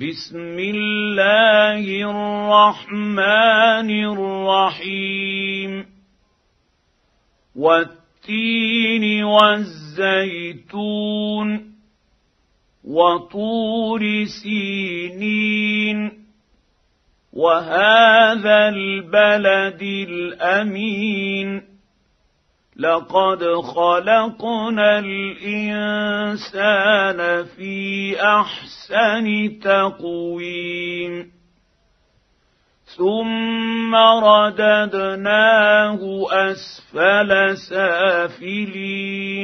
بسم الله الرحمن الرحيم. والتين والزيتون وطور سينين. وهذا البلد الأمين. لقد خلقنا الإنسان في أحسن تقويم. ثم رددناه أسفل سافلين.